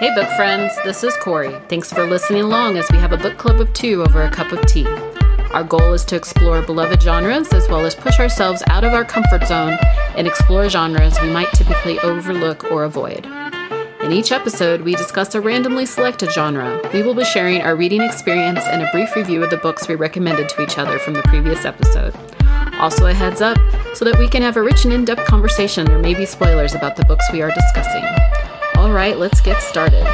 Hey, book friends, this is Corey. Thanks for listening along as we have a book club of two over a cup of tea. Our goal is to explore beloved genres as well as push ourselves out of our comfort zone and explore genres we might typically overlook or avoid. In each episode, we discuss a randomly selected genre. We will be sharing our reading experience and a brief review of the books we recommended to each other from the previous episode. Also, a heads up so that we can have a rich and in depth conversation. There may be spoilers about the books we are discussing. All right, let's get started.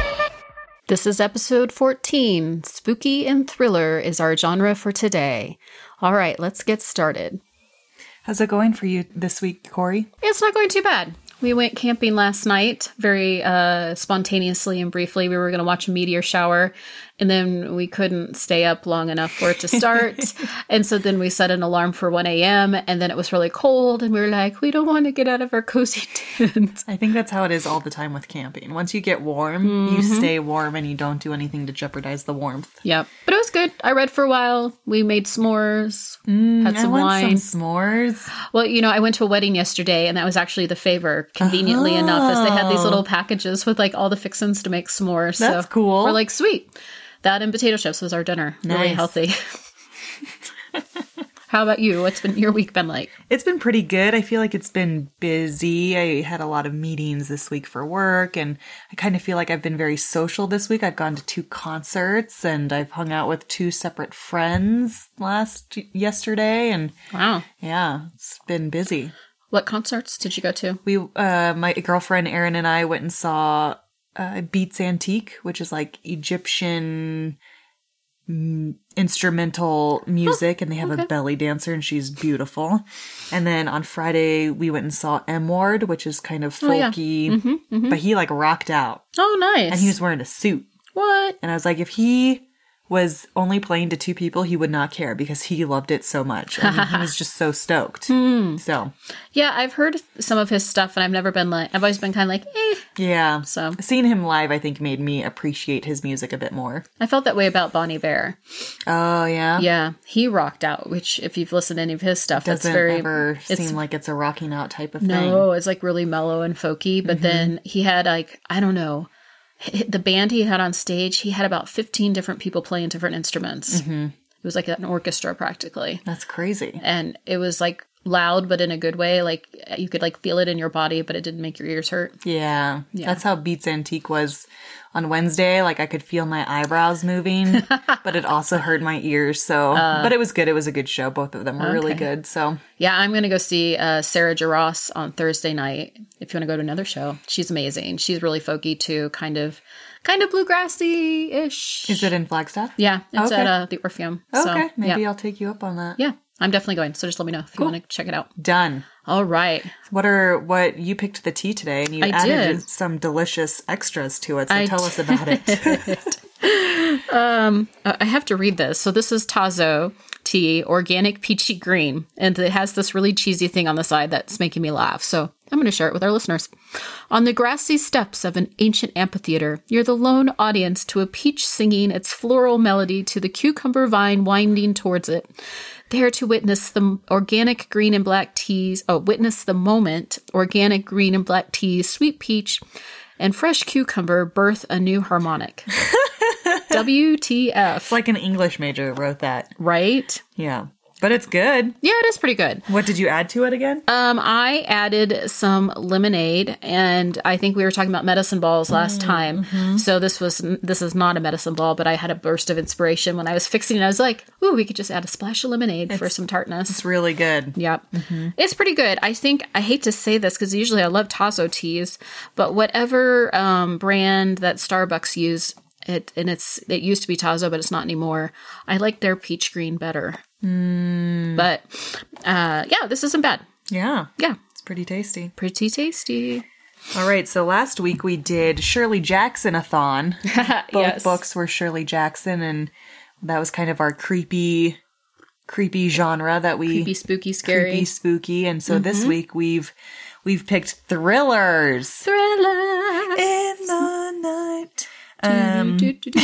This is episode 14. Spooky and thriller is our genre for today. All right, let's get started. How's it going for you this week, Corey? It's not going too bad. We went camping last night very uh, spontaneously and briefly. We were going to watch a meteor shower, and then we couldn't stay up long enough for it to start. and so then we set an alarm for 1 a.m., and then it was really cold, and we were like, we don't want to get out of our cozy tent. I think that's how it is all the time with camping. Once you get warm, you mm-hmm. stay warm and you don't do anything to jeopardize the warmth. Yep. But it was good. I read for a while. We made s'mores, mm, had I some want wine. some s'mores. Well, you know, I went to a wedding yesterday, and that was actually the favor, conveniently enough, as they had these little oh. packages with like all the fixins to make s'mores. That's so cool. We're like, sweet. That and potato chips was our dinner. Really healthy. How about you? What's been your week been like? It's been pretty good. I feel like it's been busy. I had a lot of meetings this week for work, and I kind of feel like I've been very social this week. I've gone to two concerts, and I've hung out with two separate friends last yesterday, and Wow. yeah, it's been busy. What concerts did you go to? We, uh, my girlfriend Erin and I went and saw uh, Beats Antique, which is like Egyptian mm, instrumental music, and they have a belly dancer, and she's beautiful. And then on Friday, we went and saw M Ward, which is kind of Oh, yeah. folky, but he like rocked out, Oh, nice. and he was wearing a suit. what? And I was like, if he was only playing to two people, he would not care because he loved it so much. I mean, he was just so stoked. Hmm. So, Yeah, I've heard some of his stuff, and I've never been like, I've always been kind of like, eh. yeah. So Seeing him live, I think, made me appreciate his music a bit more. I felt that way about Bon Iver. Oh yeah, Yeah, he rocked out, which if you've listened to any of his stuff, Doesn't that's very ever seem like it's a rocking out type of thing. No, it's like really mellow and folky. But then he had like I don't know, the band he had on stage. He had about fifteen different people playing different instruments. Mm-hmm. It was like an orchestra practically. That's crazy. and it was like loud, but in a good way. Like you could like feel it in your body, but it didn't make your ears hurt. Yeah. that's how Beats Antique was on Wednesday. Like I could feel my eyebrows moving, but it also hurt my ears. So, but it was good. It was a good show. Both of them were really Uh. Good. So, Yeah, I'm gonna go see uh, Sarah Jarosz on Thursday night. If you want to go to another show, she's amazing. She's really folky too, kind of, kind of bluegrassy ish. is it in Flagstaff? Yeah, it's Okay. at uh, the Orpheum. So, Okay, maybe yeah. I'll take you up on that. yeah, I'm definitely going. So just let me know if you want to check it out. Done. All right. What are what you picked the tea today, and you I added did. some delicious extras to it. So I tell us about it. um I have to read this. So this is Tazo tea, organic peachy green, and it has this really cheesy thing on the side that's making me laugh. So I'm going to share it with our listeners. On the grassy steps of an ancient amphitheater, you're the lone audience to a peach singing its floral melody to the cucumber vine winding towards it. There to witness the organic green and black teas, oh, witness the moment organic green and black teas, sweet peach, and fresh cucumber birth a new harmonic. WTF. it's like an English major wrote that. Right? Yeah, but it's good. Yeah, it is pretty good. What did you add to it again? Um, I added some lemonade, and I think we were talking about medicine balls last time. So this was this is not a medicine ball, but I had a burst of inspiration when I was fixing it. I was like, "Ooh, we could just add a splash of lemonade for some tartness." It's really good. Yep. It's pretty good. I think I hate to say this because usually I love Tazo teas, but whatever um, brand that Starbucks use, it and it's it used to be Tazo, but it's not anymore. I like their peach green better. But uh, yeah, this isn't bad. Yeah, Yeah, it's pretty tasty. pretty tasty. All right, so last week we did Shirley Jackson a thon. Both Yes. books were Shirley Jackson, and that was kind of our creepy, creepy genre that we Creepy, spooky, scary. creepy, spooky. And so this week we've we've picked thrillers. Thriller. In the night. Um, Do, do, do.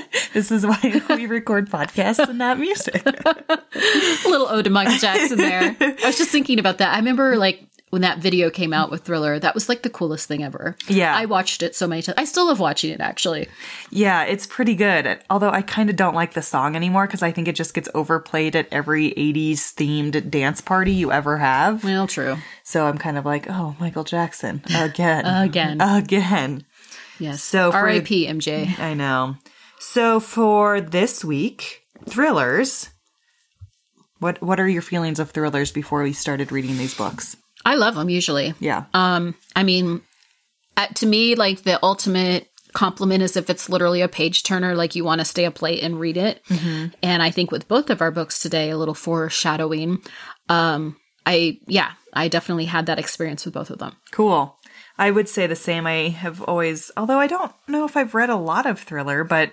this is why we record podcasts and not music. A little ode to Michael Jackson there. I was just thinking about that. I remember like when that video came out with Thriller, that was like the coolest thing ever. Yeah. I watched it so many times. I still love watching it actually. Yeah, it's pretty good. Although I kind of don't like the song anymore because I think it just gets overplayed at every 80s themed dance party you ever have. Well, true. So I'm kind of like, oh, Michael Jackson again. Again. Again. Yes. So R.I.P. MJ. I know. So for this week, thrillers. What what are your feelings of thrillers before we started reading these books? I love them usually. Yeah. Um, I mean, uh, to me, like the ultimate compliment is if it's literally a page turner, like you want to stay up late and read it. And I think with both of our books today, a little foreshadowing. Um, I yeah, I definitely had that experience with both of them. Cool. I would say the same. I have always, although I don't know if I've read a lot of thriller, but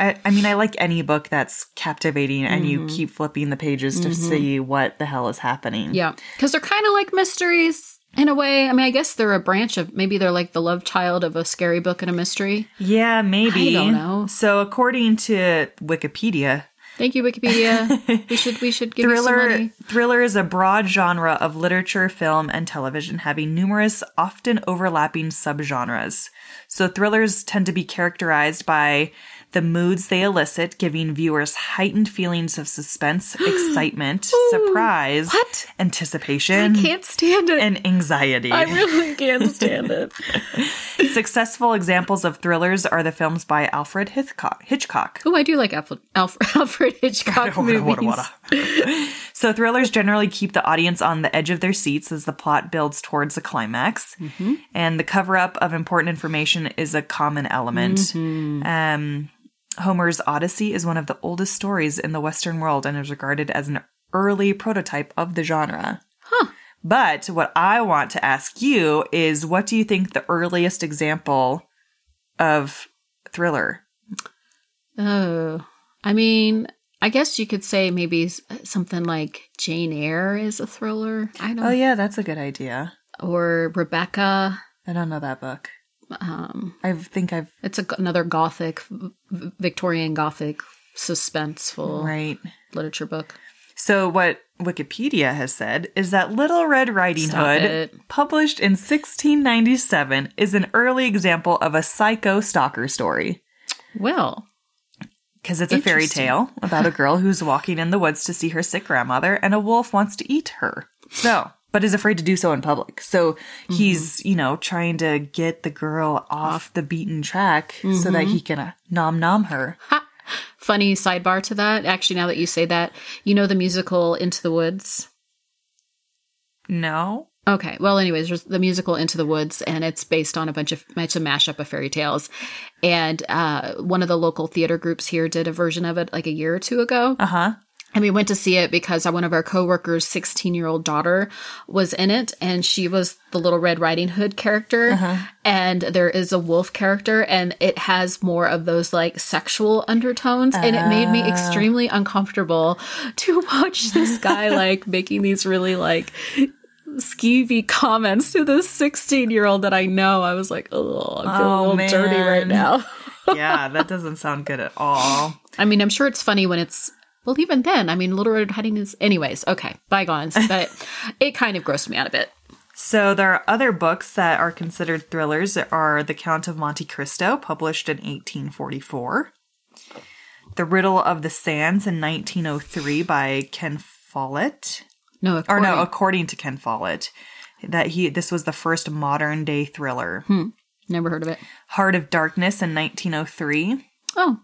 I, I mean, I like any book that's captivating and you mm-hmm. keep flipping the pages to mm-hmm. see what the hell is happening. Yeah, because they're kind of like mysteries in a way. I mean, I guess they're a branch of maybe they're like the love child of a scary book and a mystery. Yeah, maybe. I don't know. So, according to Wikipedia, Thank you, Wikipedia. we should we should give you some thriller money. thriller is a broad genre of literature, film, and television having numerous, often overlapping subgenres. So thrillers tend to be characterized by the moods they elicit, giving viewers heightened feelings of suspense, excitement, surprise, What? anticipation, I Can't stand it. and anxiety. I really can't stand it. Successful examples of thrillers are the films by Alfred Hitchcock. Hitchcock. Oh, I do like Alfred, Alfred, Alfred Hitchcock movies. wada, wada. so thrillers generally keep the audience on the edge of their seats as the plot builds towards a climax, and the cover up of important information is a common element. Um, Homer's Odyssey is one of the oldest stories in the Western world and is regarded as an early prototype of the genre. But what I want to ask you is what do you think the earliest example of thriller? Oh, I mean, I guess you could say maybe something like Jane Eyre is a thriller. I don't, Oh yeah, that's a good idea. or Rebecca. I don't know that book. Um, I think I've it's a, another Gothic, v- Victorian Gothic suspenseful right. literature book. So what Wikipedia has said is that Little Red Riding Stop Hood, it. published in 1697, is an early example of a psycho stalker story. Well, Because it's a fairy tale about a girl who's walking in the woods to see her sick grandmother, and a wolf wants to eat her. So, but is afraid to do so in public. So he's, you know, trying to get the girl off the beaten track so that he can uh, nom nom her. funny sidebar to that. Actually, now that you say that, you know the musical Into the Woods. No. Okay. Well, anyways, there's the musical Into the Woods, and it's based on a bunch of it's a mashup of fairy tales. And uh, one of the local theater groups here did a version of it like a year or two ago. Uh huh. And we went to see it because one of our coworkers' 16 year old daughter was in it, and she was the Little Red Riding Hood character. Uh-huh. And there is a wolf character, and it has more of those like sexual undertones. And it made me oh. extremely uncomfortable to watch this guy like making these really like skeevy comments to this 16 year old that I know. I was like, oh, I feel Oh, a little dirty right now. Yeah, that doesn't sound good at all. I mean, I'm sure it's funny when it's well, even then. I mean, Little Red Riding is, anyways. Okay, bygones, but it kind of grossed me out a bit. So there are other books that are considered thrillers. There are The Count of Monte Cristo, published in 1844. The Riddle of the Sands in 1903 by Ken Follett. No, Or no, according to Ken Follett. That he this was the first modern day thriller. Hmm. never heard of it. Heart of Darkness in 1903. Oh,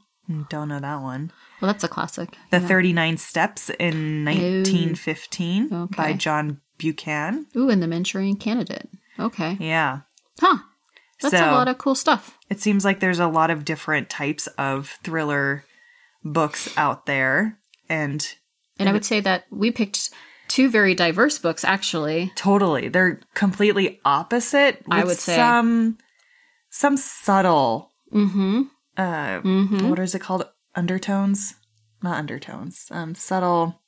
Don't know that one. Well, that's a classic. The 39 Steps in 1915 by Okay. John Buchan. Ooh, and the Manchurian Candidate. Okay, Yeah. huh? That's So- a lot of cool stuff. It seems like there's a lot of different types of thriller books out there. And And I would say that we picked two very diverse books, actually. totally, they're completely opposite. I would say. some some subtle Mm-hmm. uh Mhm. what is it called? Undertones? Not undertones. Um subtle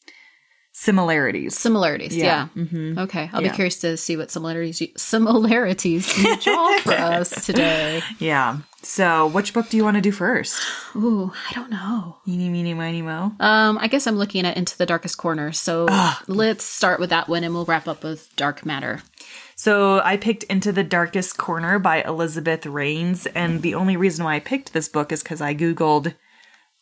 similarities. Similarities, yeah. Mm-hmm. Okay, I'll Yeah. be curious to see what similarities you, similarities you draw for us today. Yeah. So which book do you want to do first? Ooh, I don't know. Eeny, meeny, miny, mo. Um, I guess I'm looking at Into the Darkest Corner. So let's start with that one and we'll wrap up with Dark Matter. So I picked Into the Darkest Corner by Elizabeth Haynes, and the only reason why I picked this book is because I googled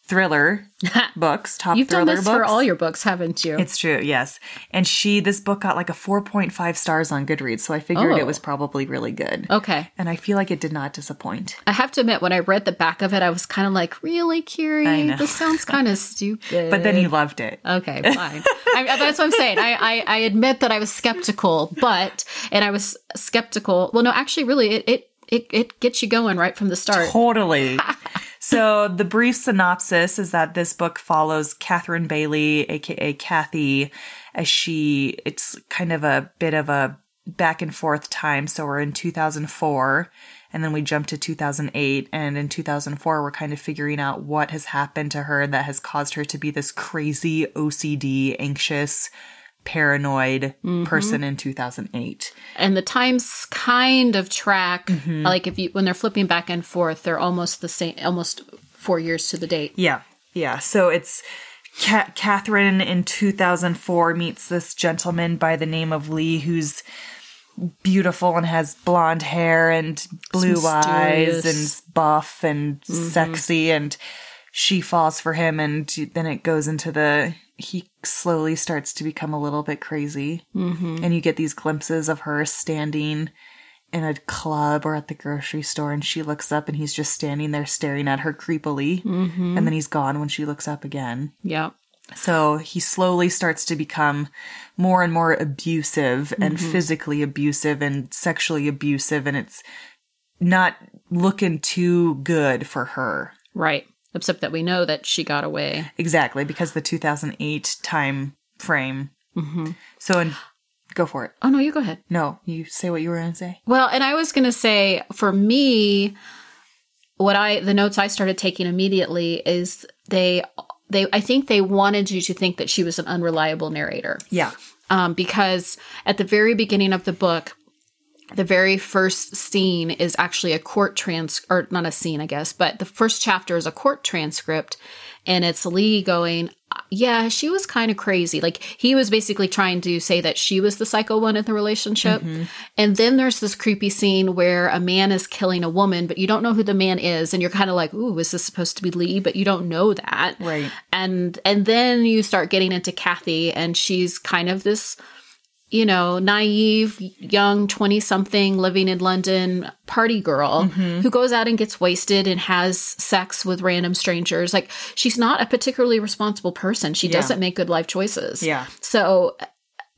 thriller books, top You've thriller done this books. for all your books, haven't you? It's true, yes. And she, this book got like a 4.5 stars on Goodreads, so I figured Oh. it was probably really good. okay. And I feel like it did not disappoint. I have to admit, when I read the back of it, I was kind of like, really, Curie? This sounds kind of stupid. But then you loved it. Okay, fine. I, that's what I'm saying. I, I, I admit that I was skeptical, but, and I was skeptical. Well, no, actually, really, it, it, it, it gets you going right from the start. Totally. So the brief synopsis is that this book follows Catherine Bailey, aka Kathy, as she it's kind of a bit of a back and forth time. So we're in 2004 and then we jump to 2008 and in 2004 we're kind of figuring out what has happened to her that has caused her to be this crazy OCD, anxious, paranoid person in 2008. And the times kind of track, Mm-hmm. like if you, when they're flipping back and forth, they're almost the same, almost four years to the date. Yeah. Yeah. So it's Ca- Catherine in 2004 meets this gentleman by the name of Lee who's beautiful and has blonde hair and blue eyes and buff and sexy and she falls for him and then it goes into the he slowly starts to become a little bit crazy mm-hmm. and you get these glimpses of her standing in a club or at the grocery store and she looks up and he's just standing there staring at her creepily and then he's gone when she looks up again Yeah. so he slowly starts to become more and more abusive and physically abusive and sexually abusive and it's not looking too good for her Right. Except that we know that she got away. exactly because the 2008 time frame so and go for it Oh, no, you go ahead. no you say what you were going to say Well, and I was going to say for me, what I the notes I started taking immediately is they they I think they wanted you to think that she was an unreliable narrator. yeah Um, because at the very beginning of the book, the very first scene is actually a court trans or not a scene, I guess, but the first chapter is a court transcript and it's Lee going, yeah, she was kind of crazy. Like he was basically trying to say that she was the psycho one in the relationship. Mm-hmm. And then there's this creepy scene where a man is killing a woman, but you don't know who the man is. And you're kind of like, ooh, is this supposed to be Lee? But you don't know that. Right. And, and then you start getting into Kathy and she's kind of this, you know, naive, young 20 something living in London party girl mm-hmm. who goes out and gets wasted and has sex with random strangers. Like, she's not a particularly responsible person. She doesn't make good life choices. Yeah. So,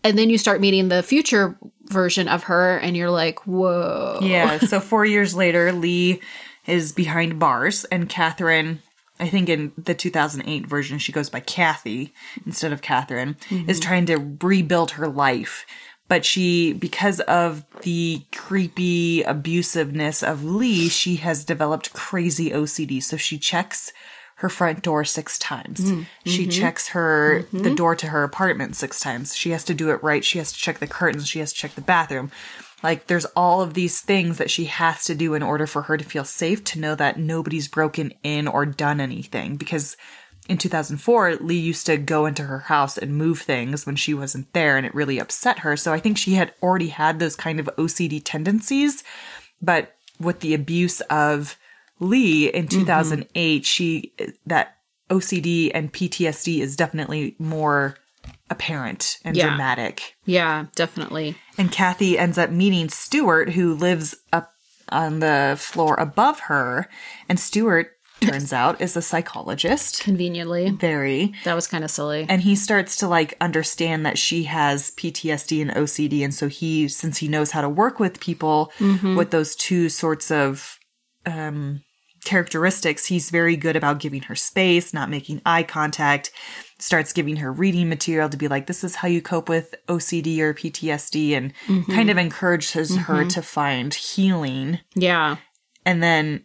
and then you start meeting the future version of her and you're like, whoa. Yeah. so four years later, Lee is behind bars, and Catherine, I think in the 2008 version, she goes by Kathy instead of Catherine, is mm-hmm. trying to rebuild her life. But she, because of the creepy abusiveness of Lee, she has developed crazy OCD. So she checks her front door six times. Mm-hmm. She mm-hmm. checks her the door to her apartment six times. She has to do it right. She has to check the curtains. She has to check the bathroom. Like there's all of these things that she has to do in order for her to feel safe to know that nobody's broken in or done anything. Because in 2004 Lee used to go into her house and move things when she wasn't there and it really upset her. So I think she had already had those kind of OCD tendencies, but with the abuse of Lee in mm-hmm. 2008, she that OCD and PTSD is definitely more apparent and Yeah. dramatic. Yeah, definitely. And Kathy ends up meeting Stuart, who lives up on the floor above her. And Stuart, turns out, is a psychologist. Conveniently. Very. That was kind of silly. And he starts to like understand that she has PTSD and OCD. And so he, since he knows how to work with people with those two sorts of, um, characteristics, he's very good about giving her space, not making eye contact, starts giving her reading material to be like, this is how you cope with OCD or PTSD and mm-hmm. kind of encourages her mm-hmm. to find healing. yeah. And then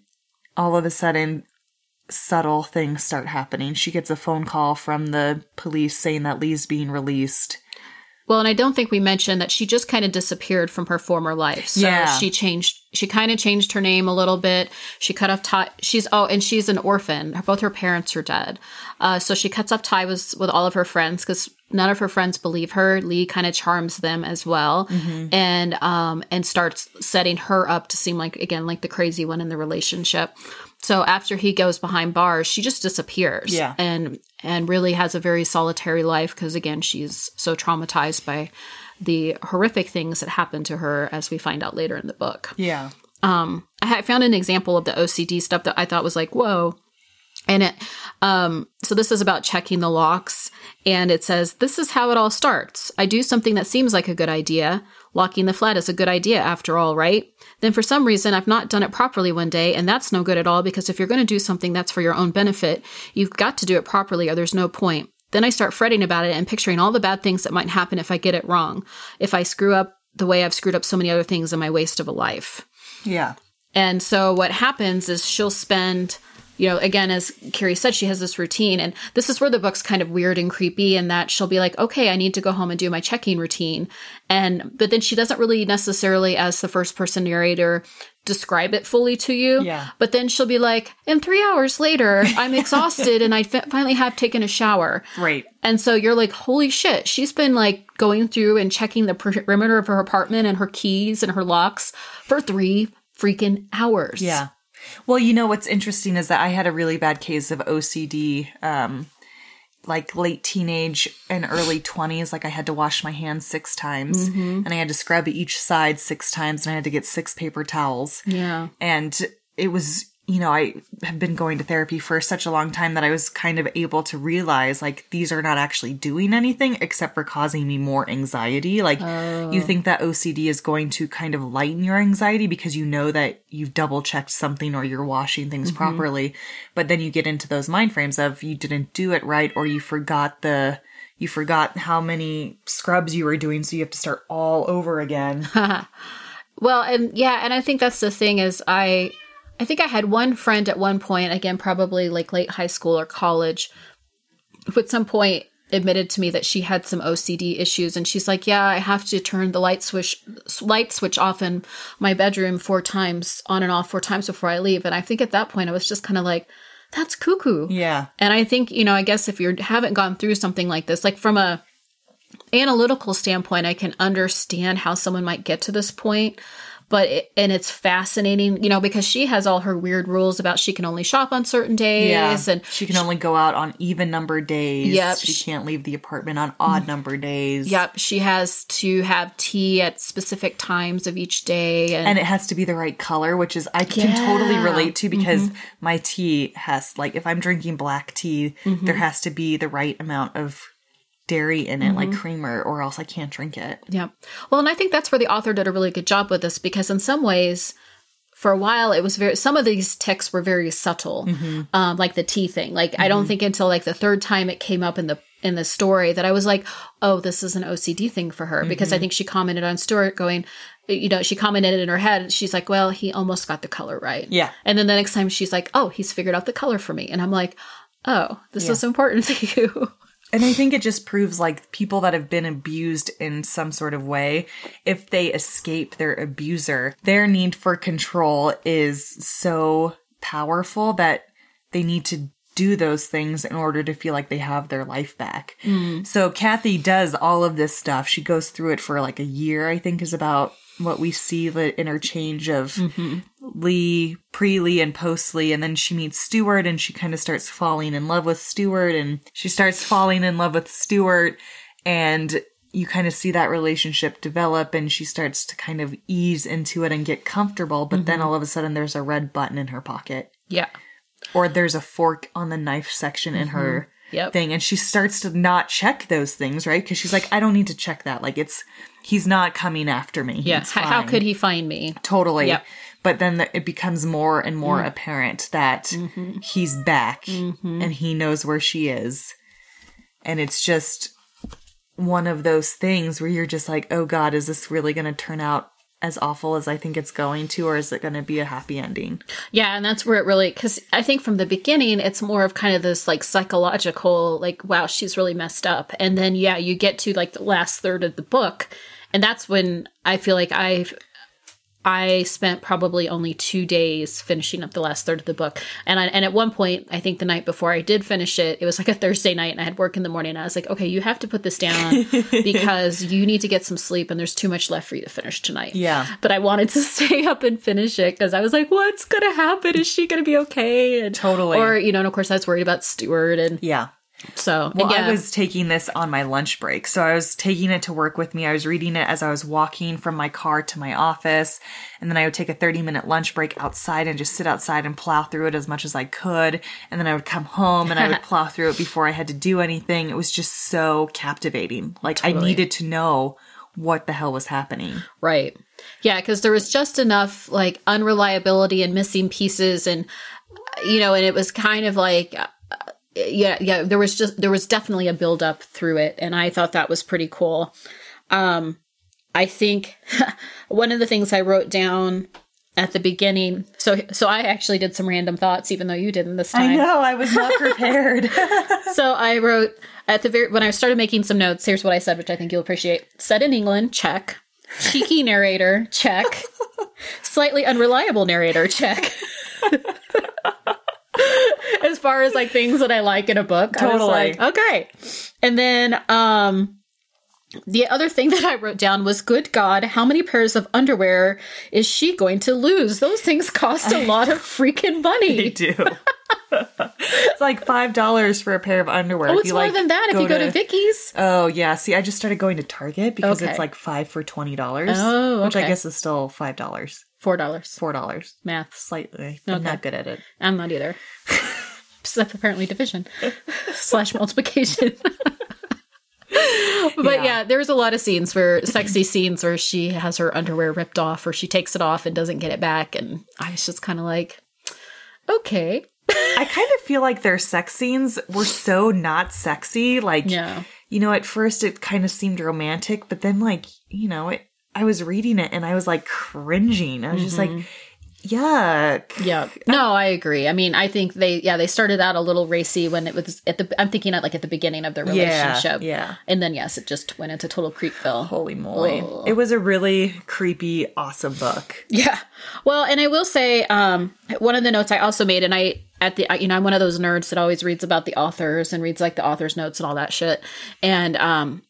all of a sudden, subtle things start happening. She gets a phone call from the police saying that Lee's being released. Well, and I don't think we mentioned that she just kind of disappeared from her former life. So Yeah. she changed, she kind of changed her name a little bit. She cut off tie. She's, oh, and she's an orphan. Both her parents are dead. Uh, so she cuts off ties with, with all of her friends because none of her friends believe her. Lee kind of charms them as well, and um and starts setting her up to seem like again like the crazy one in the relationship. So after he goes behind bars, she just disappears. Yeah. and and really has a very solitary life because again she's so traumatized by the horrific things that happened to her as we find out later in the book. Yeah. Um, I found an example of the OCD stuff that I thought was like, whoa. And it, um, so this is about checking the locks, and it says, This is how it all starts. I do something that seems like a good idea. Locking the flat is a good idea after all, right? Then for some reason, I've not done it properly one day, and that's no good at all because if you're going to do something that's for your own benefit, you've got to do it properly or there's no point. Then I start fretting about it and picturing all the bad things that might happen if I get it wrong, if I screw up the way I've screwed up so many other things in my waste of a life. Yeah. And so what happens is she'll spend, you know, again, as Carrie said, she has this routine. And this is where the book's kind of weird and creepy in that she'll be like, okay, I need to go home and do my checking routine. And, but then she doesn't really necessarily, as the first person narrator, describe it fully to you. Yeah. But then she'll be like, and three hours later, I'm exhausted and I fi- finally have taken a shower. Right. And so you're like, holy shit, she's been like going through and checking the perimeter of her apartment and her keys and her locks for three freaking hours. Yeah. Well, you know what's interesting is that I had a really bad case of OCD, um, like late teenage and early 20s. Like I had to wash my hands six times mm-hmm. and I had to scrub each side six times and I had to get six paper towels. Yeah. And it was, you know, I have been going to therapy for such a long time that I was kind of able to realize like these are not actually doing anything except for causing me more anxiety. Like you oh. think that OCD is going to kind of lighten your anxiety because you know that you've double checked something or you're washing things mm-hmm. properly. But then you get into those mind frames of you didn't do it right or you forgot the you forgot how many scrubs you were doing so you have to start all over again. Well, and yeah, and I think that's the thing is I I think I had one friend at one point, again probably like late high school or college, who at some point admitted to me that she had some OCD issues and she's like, "Yeah, I have to turn the light switch light switch off in my bedroom four times on and off four times before I leave." And I think at that point I was just kind of like, "That's cuckoo." yeah. And I think, you know, I guess if you haven't gone through something like this, like from a analytical standpoint, I can understand how someone might get to this point. But it, and it's fascinating, you know, because she has all her weird rules about she can only shop on certain days Yeah, and she can only go out on even number days. Yep. she can't leave the apartment on odd number days. yep, she has to have tea at specific times of each day and, and it has to be the right color, which is I can totally relate to because mm-hmm. my tea has like if I'm drinking black tea, there mm-hmm. has to be the right amount of dairy in it, like mm-hmm. creamer, or else I can't drink it. Yeah. Well, and I think that's where the author did a really good job with this because in some ways, for a while, it was very, some of these texts were very subtle, mm-hmm. um, like the tea thing. Like, I don't mm-hmm. think until like the third time it came up in the, in the story that I was like, oh, this is an OCD thing for her because I think she commented on Stuart going, you know, she commented in her head, she's like, well, he almost got the color right. Yeah. And then the next time she's like, oh, he's figured out the color for me. And I'm like, oh, this is important to you. And I think it just proves like people that have been abused in some sort of way, if they escape their abuser, their need for control is so powerful that they need to do those things in order to feel like they have their life back. Mm. So Kathy does all of this stuff. She goes through it for like a year, I think is about what we see the interchange of mm-hmm. Lee, pre Lee and post Lee, and then she meets Stuart and she kind of starts falling in love with Stuart and she starts falling in love with Stuart and you kind of see that relationship develop and she starts to kind of ease into it and get comfortable, but then mm-hmm. all of a sudden there's a red button in her pocket. Yeah. Or there's a fork on the knife section in her Mm-hmm. Yep. thing and she starts to not check those things, right? Because she's like, I don't need to check that. Like it's he's not coming after me. Yeah. How, how could he find me? Totally. Yep. But then the, it becomes more and more Mm. apparent that Mm-hmm. he's back and he knows where she is. And it's just one of those things where you're just like, oh God, is this really going to turn out as awful as I think it's going to, or is it going to be a happy ending? Yeah, and that's where it really because I think from the beginning it's more of kind of this like psychological like wow she's really messed up, and then yeah you get to like the last third of the book, and that's when I feel like I've I spent probably only two days finishing up the last third of the book. And I, and at one point, I think the night before I did finish it, it was like a Thursday night and I had work in the morning. I was like, okay, you have to put this down because you need to get some sleep and there's too much left for you to finish tonight. Yeah. But I wanted to stay up and finish it because I was like, what's going to happen? Is she going to be okay? And, Totally. Or, you know, and of course I was worried about Stuart. And Yeah. So, Well, yeah. I was taking this on my lunch break. So I was taking it to work with me. I was reading it as I was walking from my car to my office. And then I would take a 30 minute lunch break outside and just sit outside and plow through it as much as I could. And then I would come home and I would plow through it before I had to do anything. It was just so captivating. Like I needed to know what the hell was happening. Right. Yeah, because there was just enough like unreliability and missing pieces, and you know, and it was kind of like, uh, yeah, yeah. There was just there was definitely a build up through it, and I thought that was pretty cool. Um, I think one of the things I wrote down at the beginning. So so I actually did some random thoughts, even though you didn't this time. I know, I was not prepared. So I wrote at the very when I started making some notes. Here's what I said, which I think you'll appreciate. Set in England, check. Cheeky narrator, check. Slightly unreliable narrator, check. as far as like things that I like in a book, I was Totally. like, okay. And then um the other thing that I wrote down was good God, how many pairs of underwear is she going to lose? Those things cost a lot of freaking money. They do. it's like five dollars for a pair of underwear. Oh, it's more like, than that if you go to Vicky's. Oh yeah, see, I just started going to Target because Okay. it's like five for twenty dollars. Oh, which I guess is still five dollars, Four dollars. four dollars, Math. slightly. I'm Okay. not good at it. I'm not either. Except apparently division slash multiplication. but Yeah. yeah. there's a lot of scenes where sexy scenes where she has her underwear ripped off or she takes it off and doesn't get it back. And I was just kind of like, okay. I kind of feel like their sex scenes were so not sexy. Like, Yeah. you know, at first it kind of seemed romantic, but then like, you know, it. I was reading it and I was like cringing. I was just like, yuck. Yeah. No, I agree. I mean, I think they, yeah, they started out a little racy when it was at the, I'm thinking at like at the beginning of their relationship. yeah. And then, yes, it just went into total creepville. Holy moly! Oh. It was a really creepy, awesome book. Yeah. Well, and I will say, um, one of the notes I also made, and I at the, you know, I'm one of those nerds that always reads about the authors and reads like the author's notes and all that shit. And um,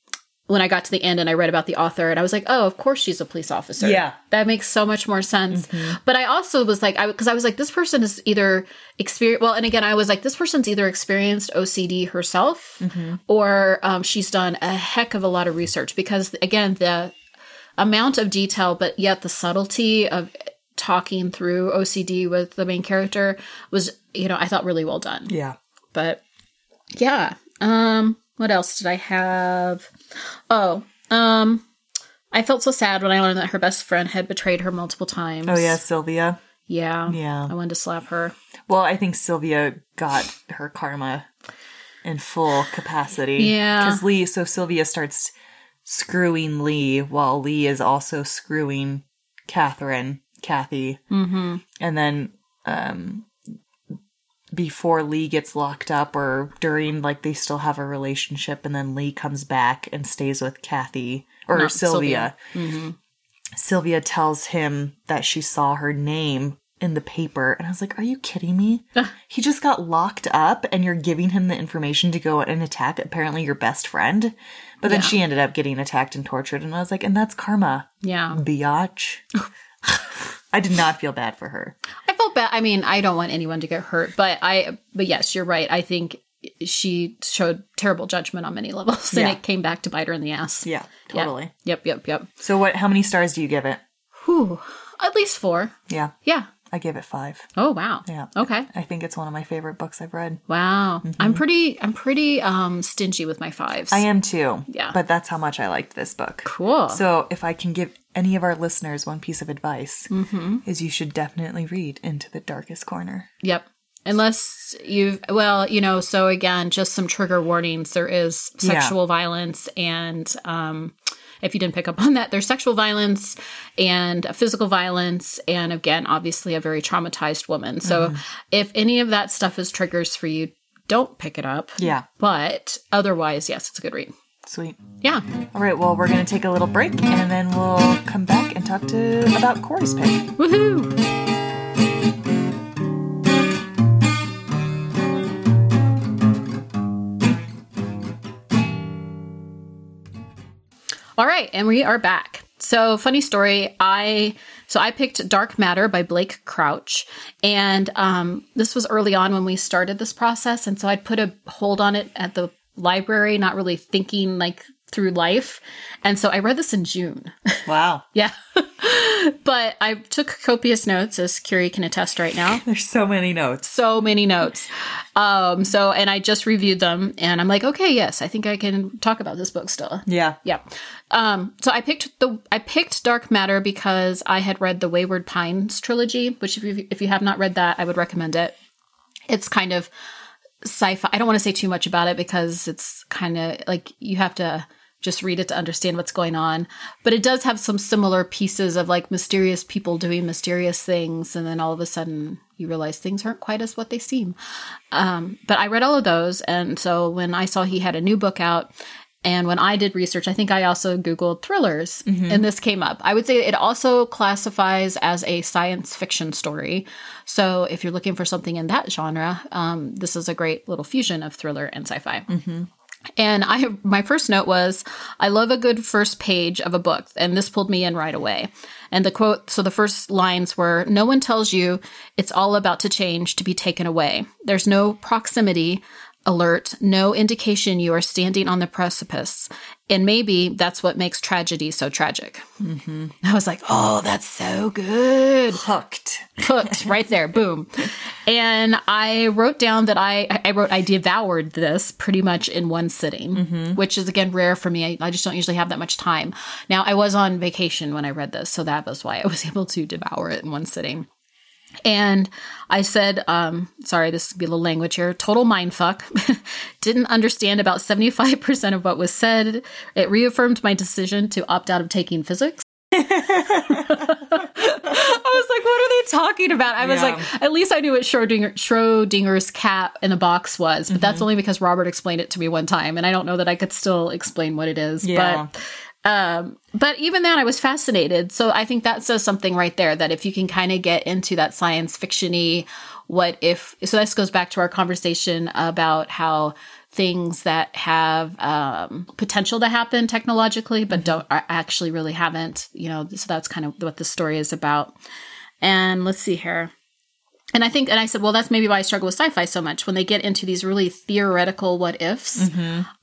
when I got to the end and I read about the author, and I was like, oh, of course she's a police officer. Yeah. that makes so much more sense. But I also was like, I because I was like, this person is either experienced, Well, and again, I was like, this person's either experienced OCD herself, or um, she's done a heck of a lot of research because again, the amount of detail, but yet the subtlety of talking through OCD with the main character was, you know, I thought really well done. Yeah. But yeah. Um, what else did I have? Oh, um, I felt so sad when I learned that her best friend had betrayed her multiple times. Oh yeah, Sylvia. Yeah. Yeah. I wanted to slap her. Well, I think Sylvia got her karma in full capacity. Yeah. Because Lee, so Sylvia starts screwing Lee while Lee is also screwing Catherine, Kathy. Mm-hmm. And then, um, before Lee gets locked up or during, like, they still have a relationship, and then Lee comes back and stays with Kathy or No, Sylvia. Sylvia mm-hmm. tells him that she saw her name in the paper. And I was like, Are you kidding me? he just got locked up and you're giving him the information to go and attack apparently your best friend. But then Yeah. she ended up getting attacked and tortured. And I was like, And that's karma, Yeah. biatch. I did not feel bad for her. Bad. I mean, I don't want anyone to get hurt, but I, but yes, you're right. I think she showed terrible judgment on many levels and Yeah. it came back to bite her in the ass. Yeah, Yeah. totally. Yep. Yep. Yep. So, what? how many stars do you give it? Whew. At least four. Yeah, Yeah. I give it five. Oh, wow. Yeah. Okay. I think it's one of my favorite books I've read. Wow. I'm pretty, I'm pretty, um, stingy with my fives. I am too. Yeah. But that's how much I liked this book. Cool. So, if I can give any of our listeners one piece of advice, Mm-hmm. is you should definitely read Into the Darkest Corner. Yep. Unless you've, well, you know, so again, just some trigger warnings. There is Yeah. sexual violence. And um, if you didn't pick up on that, there's sexual violence and physical violence. And again, obviously, a very traumatized woman. So Mm-hmm. if any of that stuff is triggers for you, don't pick it up. Yeah. But otherwise, yes, it's a good read. Sweet. Yeah. All right, well, we're going to take a little break and then we'll come back and talk to about Corey's pick. Woohoo! All right, and we are back. So, funny story. I so I picked Dark Matter by Blake Crouch, and um, this was early on when we started this process, and so I'd put a hold on it at the library, not really thinking like through life, and so I read this in June. Wow. yeah, but I took copious notes, as Curie can attest right now. There's so many notes. So many notes. Um, so and I just reviewed them, and I'm like, okay, yes, I think I can talk about this book still. Yeah. Yeah. Um, so I picked the I picked Dark Matter because I had read the Wayward Pines trilogy, which if you if you have not read that, I would recommend it. It's kind of sci-fi. I don't want to say too much about it because it's kind of like you have to just read it to understand what's going on. But it does have some similar pieces of like mysterious people doing mysterious things, and then all of a sudden you realize things aren't quite as what they seem. Um, but I read all of those, and so when I saw he had a new book out, and when I did research, I think I also Googled thrillers, and this came up. I would say it also classifies as a science fiction story. So if you're looking for something in that genre, um, this is a great little fusion of thriller and sci-fi. And I my first note was I love a good first page of a book and this pulled me in right away. And the quote so the first lines were no one tells you it's all about to change to be taken away. There's no proximity alert, no indication you are standing on the precipice. And maybe that's what makes tragedy so tragic. Mm-hmm. I was like, oh, that's so good. Hooked. hooked right there. Boom. And i wrote down that i i wrote i devoured this pretty much in one sitting mm-hmm. which is again rare for me. I, I just don't usually have that much time. Now i was on vacation when i read this so that was why i was able to devour it in one sitting and I said, um, sorry, this would be a little language here. Total mindfuck. Didn't understand about 75% of what was said. It reaffirmed my decision to opt out of taking physics. I was like, what are they talking about? I was Yeah. like, at least I knew what Schrodinger, Schrodinger's cat in a box was, but that's only because Robert explained it to me one time, and I don't know that I could still explain what it is. Yeah. But um, but even then, I was fascinated. So I think that says something right there that if you can kind of get into that science fictiony, what if? So this goes back to our conversation about how things that have um, potential to happen technologically, but don't are actually really haven't. You know, so that's kind of what the story is about. And let's see here. And I think, and I said, well, that's maybe why I struggle with sci-fi so much. When they get into these really theoretical what ifs,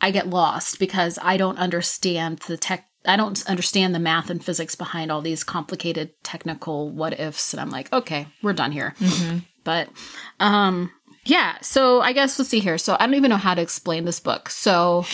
I get lost because I don't understand the tech. I don't understand the math and physics behind all these complicated technical what ifs. And I'm like, okay, we're done here. But, um, yeah. So I guess let's see here. So I don't even know how to explain this book. So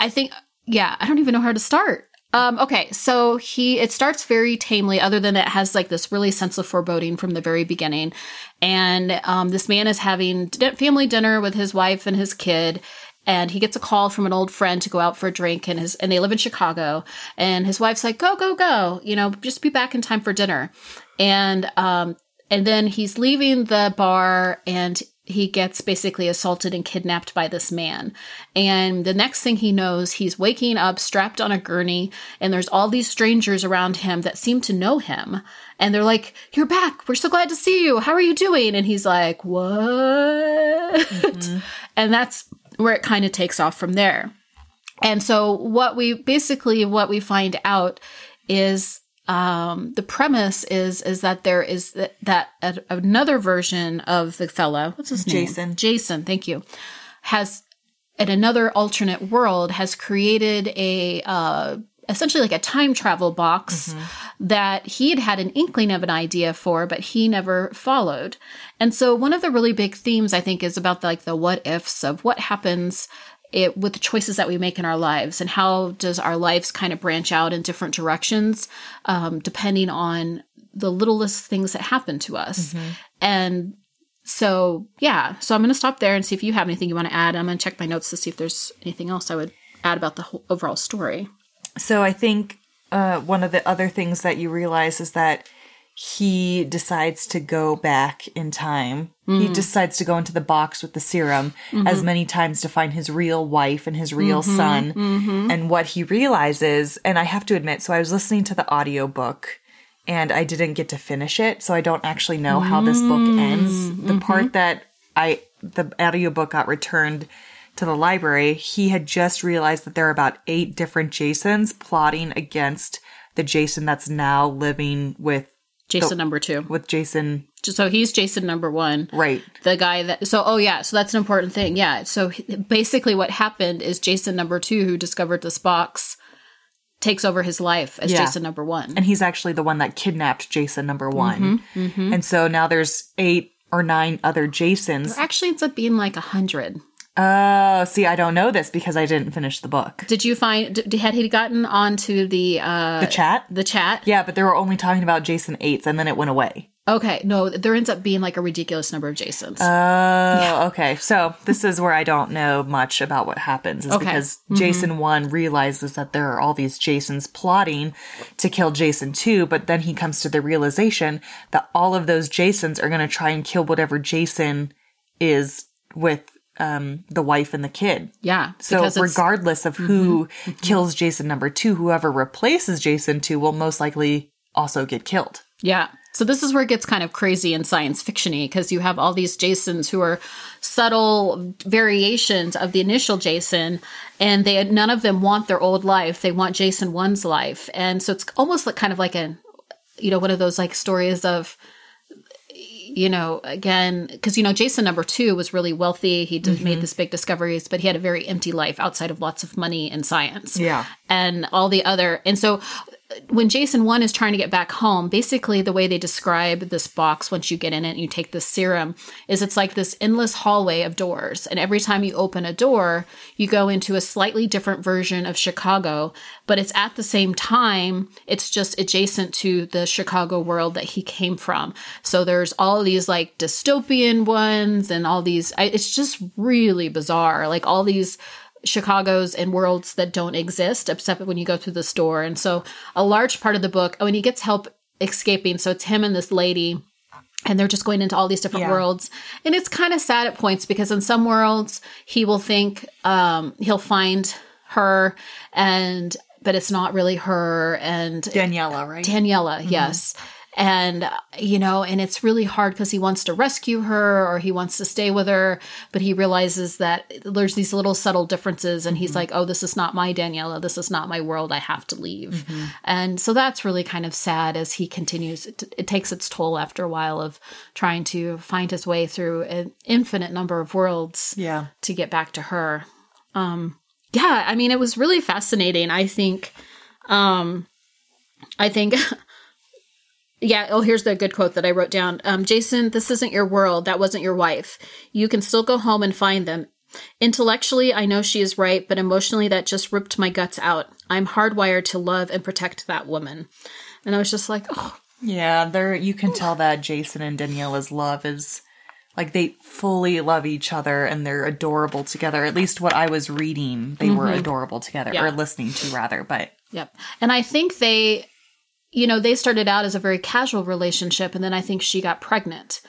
I think, yeah, I don't even know how to start. Um, okay, so he it starts very tamely, other than it has like this really sense of foreboding from the very beginning. And um, this man is having di- family dinner with his wife and his kid, and he gets a call from an old friend to go out for a drink, and his and they live in Chicago. And his wife's like, "Go, go, go! You know, just be back in time for dinner." And um, and then he's leaving the bar, and he gets basically assaulted and kidnapped by this man. And the next thing he knows, he's waking up strapped on a gurney, and there's all these strangers around him that seem to know him. And they're like, You're back. We're so glad to see you. How are you doing? And he's like, What? And that's where it kind of takes off from there. And so what we basically what we find out is um, the premise is is that there is that, that another version of the fellow what's his name Jason. Jason thank you has in another alternate world has created a uh, essentially like a time travel box that he had had an inkling of an idea for but he never followed. And so one of the really big themes i think is about the, like the what ifs of what happens it, with the choices that we make in our lives and how does our lives kind of branch out in different directions um, depending on the littlest things that happen to us. And so yeah so i'm going to stop there and see if you have anything you want to add. I'm going to check my notes to see if there's anything else i would add about the whole overall story So I think uh, one of the other things that you realize is that he decides to go back in time. He hmm. decides to go into the box with the serum as mm-hmm. many times to find his real wife and his real mm-hmm. son. Mm-hmm. And what he realizes, and I have to admit, so I was listening to the audiobook and I didn't get to finish it, so I don't actually know how this book ends. Mm, the part that I the audiobook got returned to the library, he had just realized that there are about eight different Jasons plotting against the Jason that's now living with Jason number two. with Jason. So he's Jason number one. Right. The guy that, so, oh yeah, so that's an important thing. Yeah. So basically what happened is Jason number two, who discovered this box, takes over his life as Yeah. Jason number one. And he's actually the one that kidnapped Jason number one. Mm-hmm, And so now there's eight or nine other Jasons. Actually, ends up being like a hundred. Oh, see, I don't know this because I didn't finish the book. Did you find, d- had he gotten onto the, uh, The chat? the chat? Yeah, but they were only talking about Jason 8s and then it went away. Okay. No, there ends up being like a ridiculous number of Jasons. Oh, okay. So this is where I don't know much about what happens, is Okay. because Jason one realizes that there are all these Jasons plotting to kill Jason two, but then he comes to the realization that all of those Jasons are going to try and kill whatever Jason is with um, the wife and the kid. yeah. So regardless of who kills Jason number two, whoever replaces Jason two will most likely also get killed. Yeah. So this is where it gets kind of crazy and science fictiony because you have all these Jasons who are subtle variations of the initial Jason, and they none of them want their old life. They want Jason one's life, and so it's almost like kind of like a, you know, one of those like stories of, you know, again, because you know Jason number two was really wealthy. He did, made mm-hmm. this big discoveries, but he had a very empty life outside of lots of money and science Yeah. and all the other and so when jason 1 is trying to get back home basically the way they describe this box once you get in it and you take this serum is it's like this endless hallway of doors. And every time you open a door you go into a slightly different version of chicago but it's at the same time it's just adjacent to the chicago world that he came from. So there's all these like dystopian ones and all these it's just really bizarre. Like all these Chicago's and worlds that don't exist except when you go through the store. And so a large part of the book, oh, and he gets help escaping. So it's him and this lady. And they're just going into all these different Yeah. worlds. And it's kind of sad at points because in some worlds he will think um, he'll find her and but it's not really her and Daniela, right? Daniela, yes. And, you know, and it's really hard because he wants to rescue her or he wants to stay with her, but he realizes that there's these little subtle differences. And he's like, oh, this is not my Daniela. This is not my world. I have to leave. And so that's really kind of sad as he continues. It, it takes its toll after a while of trying to find his way through an infinite number of worlds yeah. to get back to her. Um, yeah, I mean, it was really fascinating. I think, um, I think, yeah. Oh, here's the good quote that I wrote down. Um, Jason, this isn't your world. That wasn't your wife. You can still go home and find them. Intellectually, I know she is right, but emotionally, that just ripped my guts out. I'm hardwired to love and protect that woman. And I was just like, oh, Yeah, there you can tell that Jason and Daniela's love is like they fully love each other and they're adorable together. At least what I was reading, they were adorable together Yeah. or listening to rather, but Yep. And I think they, you know, they started out as a very casual relationship, and then I think she got pregnant.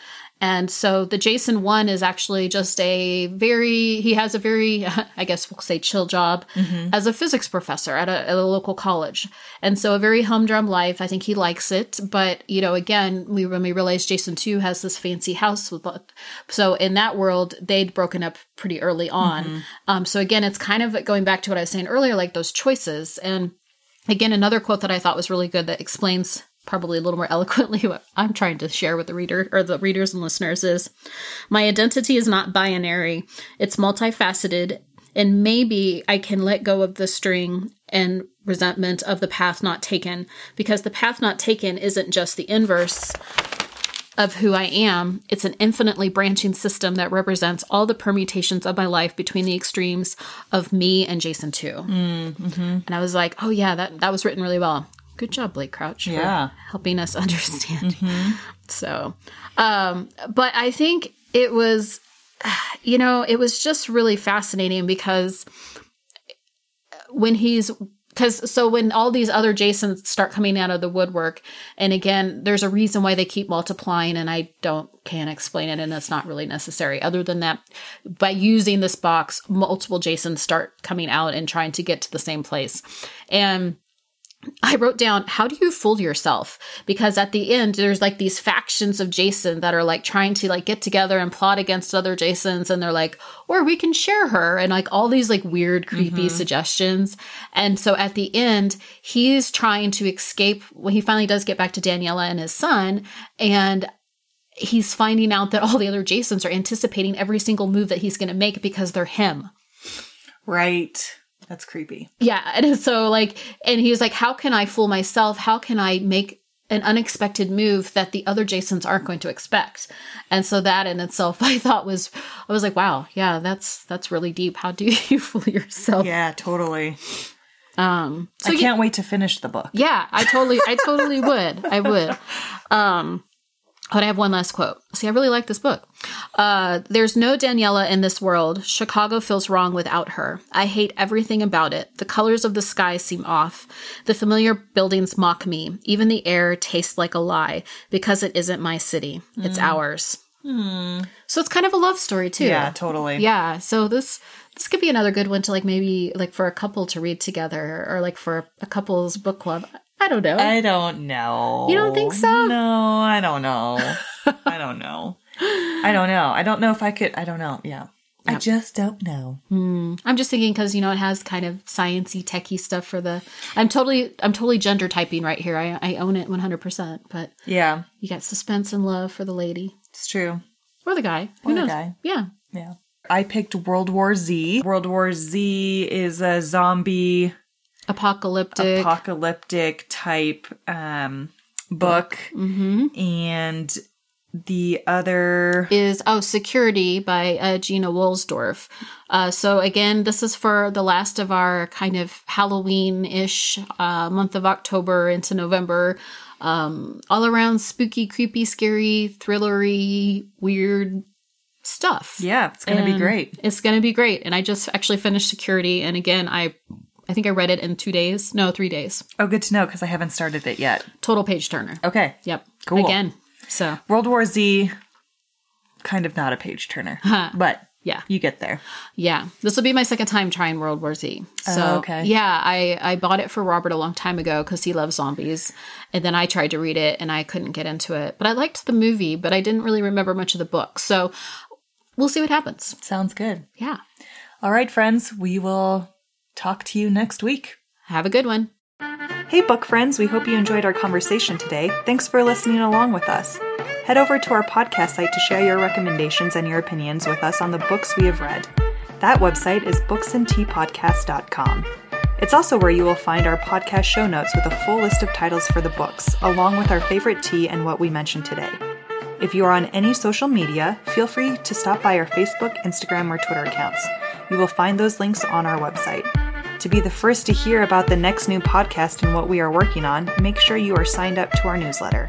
And so the Jason one is actually just a very, he has a very, I guess we'll say chill job as a physics professor at a, at a local college. And so a very humdrum life. I think he likes it. But, you know, again, we, when we realized Jason 2 has this fancy house with, so in that world, they'd broken up pretty early on. Um, so again, it's kind of going back to what I was saying earlier, like those choices. And again, another quote that I thought was really good that explains probably a little more eloquently what I'm trying to share with the reader or the readers and listeners is my identity is not binary. It's multifaceted and maybe I can let go of the string and resentment of the path not taken because the path not taken isn't just the inverse of who I am. It's an infinitely branching system that represents all the permutations of my life between the extremes of me and Jason too. Mm-hmm. And I was like, oh yeah, that that was written really well. Good job, Blake Crouch, for Yeah. helping us understand. So, um, but I think it was, you know, it was just really fascinating because when he's because so when all these other Jasons start coming out of the woodwork, and again, there's a reason why they keep multiplying, and I don't can't explain it, and it's not really necessary. Other than that, by using this box, multiple Jasons start coming out and trying to get to the same place, and I wrote down, how do you fool yourself? Because at the end, there's like these factions of Jason that are like trying to like get together and plot against other Jasons. And they're like, or we can share her and like all these like weird, creepy mm-hmm. suggestions. And so at the end, he's trying to escape when he finally does get back to Daniela and his son. And he's finding out that all the other Jasons are anticipating every single move that he's going to make because they're him. Right. That's creepy. Yeah. And so, like, and he was like, How can I fool myself? How can I make an unexpected move that the other Jasons aren't going to expect? And so, that in itself, I thought was, I was like, Wow, yeah, that's, that's really deep. How do you fool yourself? Yeah, totally. Um, so I can't yeah, wait to finish the book. Yeah, I totally, I totally would. I would. Um, but I have one last quote. See, I really like this book. Uh, There's no Daniela in this world. Chicago feels wrong without her. I hate everything about it. The colors of the sky seem off. The familiar buildings mock me. Even the air tastes like a lie because it isn't my city. It's mm. ours. Mm. So it's kind of a love story too. Yeah, totally. Yeah. So this this could be another good one to like maybe like for a couple to read together or like for a couple's book club. I don't know. I don't know. You don't think so? No, I don't know. I don't know. I don't know. I don't know if I could. I don't know. Yeah. I just don't know. Hmm. I'm just thinking because you know it has kind of sciency, techie stuff for the. I'm totally, I'm totally gender typing right here. I, I own it 100. percent But yeah, you got suspense and love for the lady. It's true. Or the guy. Who or knows? Guy. Yeah. Yeah. I picked World War Z. World War Z is a zombie apocalyptic. Apocalyptic type um, book, mm-hmm. and the other is oh security by uh, gina Wohlsdorf uh, so again this is for the last of our kind of halloween-ish uh, month of october into november. Um, all around spooky creepy scary thrillery weird stuff. Yeah it's gonna and be great. it's gonna be great. And i just actually finished security and again i I think I read it in two days. No, three days. Oh, good to know because I haven't started it yet. Total page turner. Okay. Yep. Cool. Again. So World War Z, kind of not a page turner, huh. but yeah, you get there. Yeah, this will be my second time trying World War Z. So oh, okay. yeah, I I bought it for Robert a long time ago because he loves zombies, and then I tried to read it and I couldn't get into it. But I liked the movie, but I didn't really remember much of the book. So we'll see what happens. Sounds good. Yeah. All right, friends, we will talk to you next week. Have a good one. Hey, book friends, we hope you enjoyed our conversation today. Thanks for listening along with us. Head over to our podcast site to share your recommendations and your opinions with us on the books we have read. That website is booksandteapodcast.com. It's also where you will find our podcast show notes with a full list of titles for the books, along with our favorite tea and what we mentioned today. If you are on any social media, feel free to stop by our Facebook, Instagram, or Twitter accounts. You will find those links on our website. To be the first to hear about the next new podcast and what we are working on, make sure you are signed up to our newsletter.